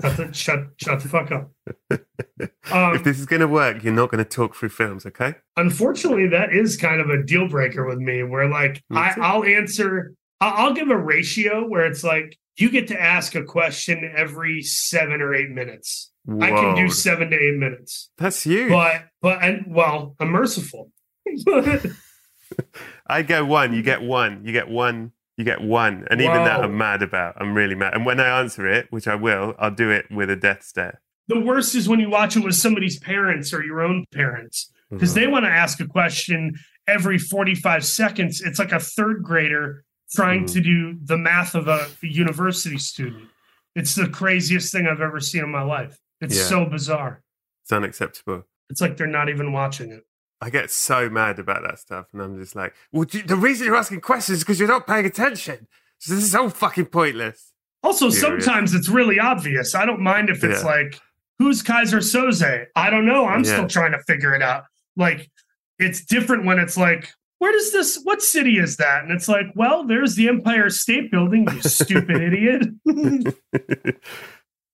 Shut shut, shut the fuck up. if Um, this is going to work, you're not going to talk through films, okay? unfortunately, that is kind of a deal breaker with me where, like, I, I'll answer, I'll, I'll give a ratio where it's like you get to ask a question every seven or eight minutes. I can do seven to eight minutes. That's huge. But but and well, I'm merciful. I go one, you get one, you get one, you get one. And even that I'm mad about. I'm really mad. And when I answer it, which I will, I'll do it with a death stare. the worst is when you watch it with somebody's parents or your own parents because Mm-hmm. they want to ask a question every 45 seconds. It's like a third grader trying Mhm. to do the math of a university student. It's the craziest thing I've ever seen in my life. It's Yeah. so bizarre. It's unacceptable. It's like they're not even watching it. I get so mad about that stuff, and I'm just like, "Well, do- the reason you're asking questions is because you're not paying attention. So this is all fucking pointless." Also, Serious. sometimes it's really obvious. I don't mind if it's Yeah. like, who's Keyser Söze? I don't know. I'm Yeah. still trying to figure it out. Like, it's different when it's like, where does this, what city is that? And it's like, well, there's the Empire State Building, you stupid idiot.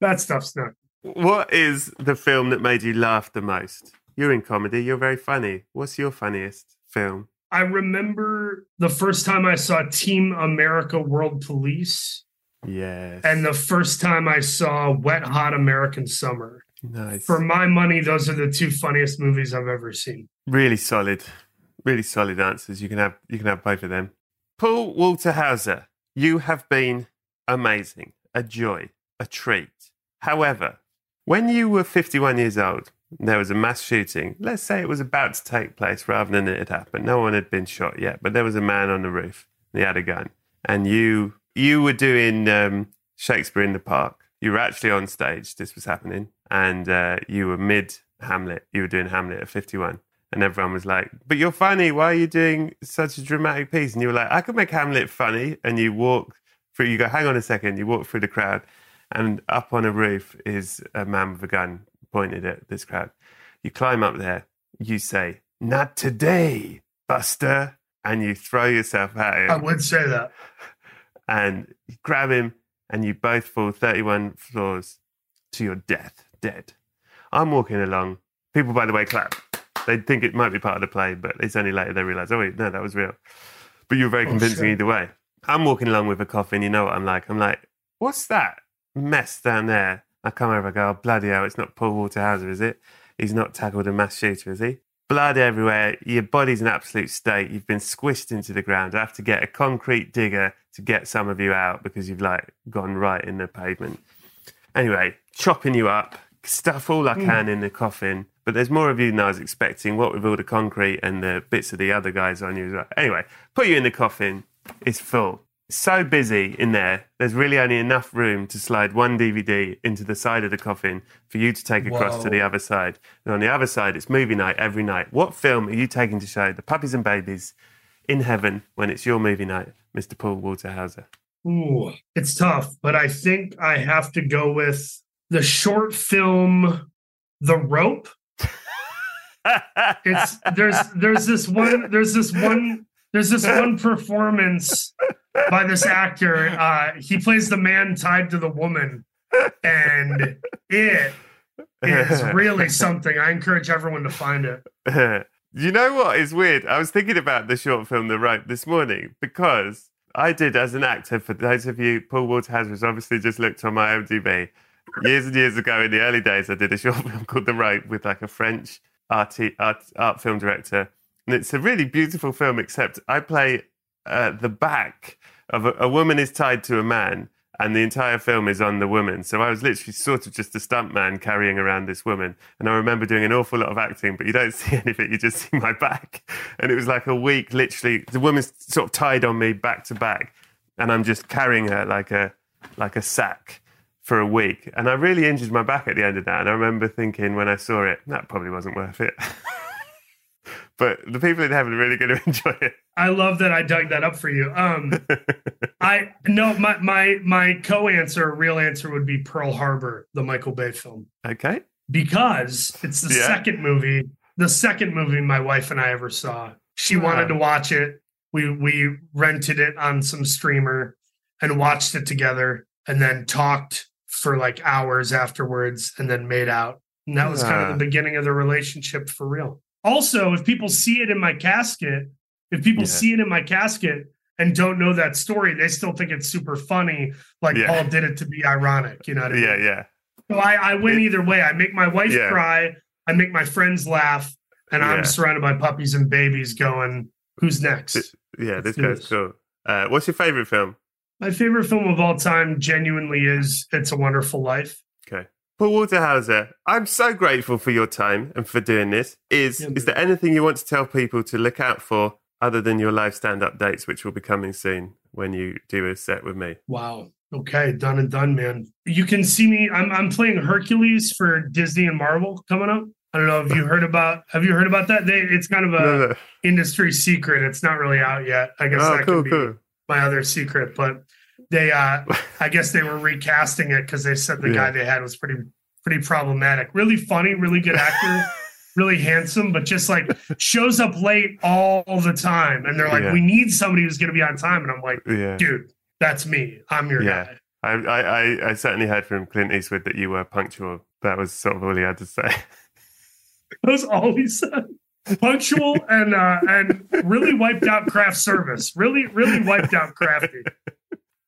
that stuff's not. what is the film that made you laugh the most? You're in comedy. You're very funny. What's your funniest film? I remember the first time I saw Team America World Police Yes. and the first time I saw Wet Hot American Summer. nice. For my money, those are the two funniest movies I've ever seen. Really solid, really solid answers. You can have you can have both of them. Paul Walter Hauser, you have been amazing, a joy, a treat. However, when you were 51 years old, there was a mass shooting. Let's say it was about to take place rather than it had happened. No one had been shot yet, but there was a man on the roof. He had a gun, and you you were doing um, Shakespeare in the Park. You were actually on stage. This was happening, and uh, you were mid Hamlet. You were doing Hamlet at 51. And everyone was like, But you're funny. Why are you doing such a dramatic piece? And you were like, I could make Hamlet funny. And you walk through, you go, Hang on a second. You walk through the crowd, and up on a roof is a man with a gun pointed at this crowd. You climb up there. You say, Not today, Buster. And you throw yourself at him I would say that. and you grab him, and you both fall 31 floors to your death, dead. I'm walking along. People, by the way, clap. They think it might be part of the play, but it's only later they realize, oh, wait, no, that was real. But you were very Oh, convincing shit. either way. I'm walking along with a coffin. You know what I'm like. I'm like, what's that mess down there? I come over, I go, oh, bloody hell, it's not Paul Walter Hauser, is it? He's not tackled a mass shooter, is he? Blood everywhere. Your body's in absolute state. You've been squished into the ground. I have to get a concrete digger to get some of you out because you've like gone right in the pavement. Anyway, chopping you up, stuff all I hmm. can in the coffin. But there's more of you than I was expecting. What with all the concrete and the bits of the other guys on you as well. Anyway, put you in the coffin. It's full. So busy in there. There's really only enough room to slide one DVD into the side of the coffin for you to take across to the other side. And on the other side, it's movie night every night. What film are you taking to show the puppies and babies in heaven when it's your movie night, Mr. Paul Walter Hauser? Ooh, it's tough, but I think I have to go with the short film The Rope. It's there's there's this one there's this one there's this one performance by this actor. Uh, he plays the man tied to the woman, and it is really something. I encourage everyone to find it. you know what is weird? I was thinking about the short film The Rope this morning because I did as an actor, for those of you, Paul Walter has obviously just looked on my IMDb. Years and years ago, in the early days, I did a short film called The Rope with like a French art, art, art film director. And it's a really beautiful film, except I play uh, the back of a, a woman is tied to a man, and the entire film is on the woman. So I was literally sort of just a stuntman carrying around this woman. And I remember doing an awful lot of acting, but you don't see anything, you just see my back. And it was like a week, literally, the woman's sort of tied on me back to back, and I'm just carrying her like a like a sack for a week. And I really injured my back at the end of that. And I remember thinking when I saw it, that probably wasn't worth it. but the people in heaven are really going to enjoy it. I love that I dug that up for you. Um, I no, my my my co-answer, real answer would be Pearl Harbor, the Michael Bay film, okay. because it's the Yeah. second movie, the second movie my wife and I ever saw. She Wow. wanted to watch it. We we rented it on some streamer and watched it together, and then talked for like hours afterwards, and then made out. And that was kind of the beginning of the relationship for real. Also, if people see it in my casket, if people Yeah. see it in my casket, and don't know that story, they still think it's super funny. Like Yeah. Paul did it to be ironic. You know what I mean? Yeah, yeah. So I, I win either way. I make my wife Yeah. cry. I make my friends laugh, and. I'm surrounded by puppies and babies going, "Who's next?" Yeah, this do guy's this. cool. Uh, what's your favorite film? My favorite film of all time, genuinely, is "It's a Wonderful Life." Okay. Paul Walter Hauser, I'm so grateful for your time and for doing this. Is Yeah, is there anything you want to tell people to look out for other than your live stand-up dates, which will be coming soon when you do a set with me? Wow. Okay, done and done, man. You can see me. I'm I'm playing Hercules for Disney and Marvel coming up. I don't know if you heard about. Have you heard about that? They, it's kind of a No, no. industry secret. It's not really out yet. I guess Oh, that cool, can be cool. my other secret. But they, uh I guess they were recasting it because they said the Yeah. guy they had was pretty pretty problematic. Really funny, really good actor, really handsome, but just like shows up late all the time. And they're like, Yeah. we need somebody who's going to be on time. And I'm like, Yeah. dude, that's me. I'm your Yeah. guy. I, I, I, I certainly heard from Clint Eastwood that you were punctual. That was sort of all he had to say. That was all he said. Punctual and uh, and really wiped out craft service. Really, really wiped out crafty.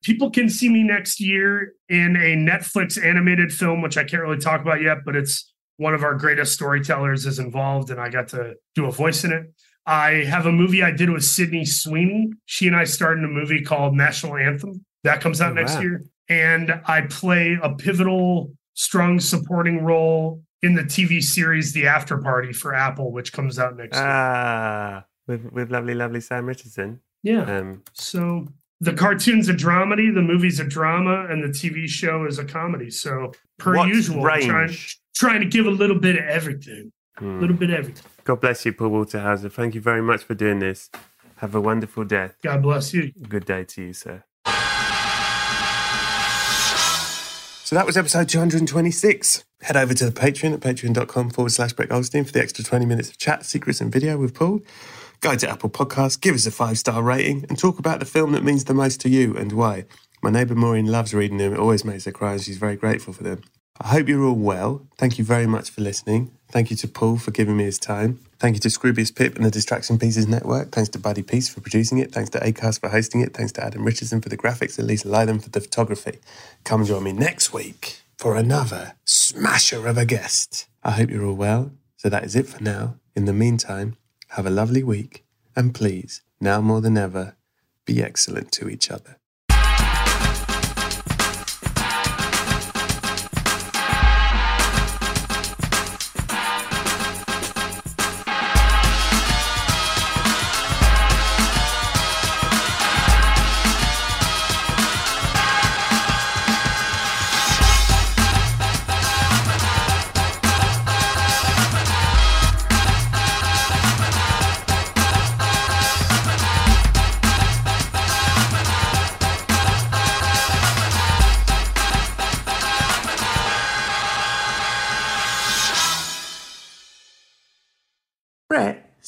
People can see me next year in a Netflix animated film, which I can't really talk about yet, but it's one of our greatest storytellers is involved, and I got to do a voice in it. I have a movie I did with Sydney Sweeney. She and I starred in a movie called National Anthem. That comes out Oh, next wow. year. And I play a pivotal, strong supporting role in the TV series The After Party for Apple, which comes out next year. ah, with, with lovely, lovely Sam Richardson. Yeah. Um, So the cartoon's a dramedy, the movie's a drama, and the TV show is a comedy. So per what usual, I'm trying, trying to give a little bit of everything. A Hmm. little bit of everything. God bless you, Paul Walter Hauser. Thank you very much for doing this. Have a wonderful day. God bless you. Good day to you, sir. So that was episode 226. Head over to the Patreon at patreon.com forward slash Brett Goldstein for the extra 20 minutes of chat, secrets, and video with Paul. Go to Apple Podcasts, give us a five star rating, and talk about the film that means the most to you and why. My neighbour Maureen loves reading them, it always makes her cry, and she's very grateful for them. I hope you're all well. Thank you very much for listening. Thank you to Paul for giving me his time. Thank you to Scroobius Pip and the Distraction Pieces Network. Thanks to Buddy Peace for producing it. Thanks to Acast for hosting it. Thanks to Adam Richardson for the graphics and Lisa Lytham for the photography. Come join me next week for another smasher of a guest. I hope you're all well. So that is it for now. In the meantime, have a lovely week. And please, now more than ever, be excellent to each other.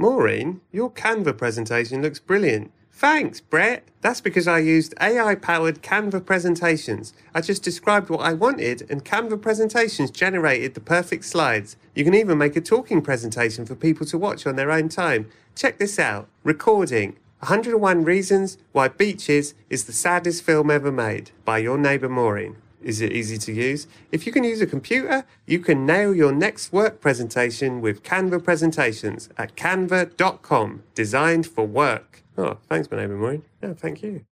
Maureen, your Canva presentation looks brilliant. Thanks, Brett. That's because I used AI powered Canva presentations. I just described what I wanted, and Canva presentations generated the perfect slides. You can even make a talking presentation for people to watch on their own time. Check this out Recording 101 Reasons Why Beaches is the Saddest Film Ever Made by your neighbour Maureen. Is it easy to use? If you can use a computer, you can nail your next work presentation with Canva Presentations at canva.com, designed for work. Oh, thanks, my neighbour Maureen. Yeah, thank you.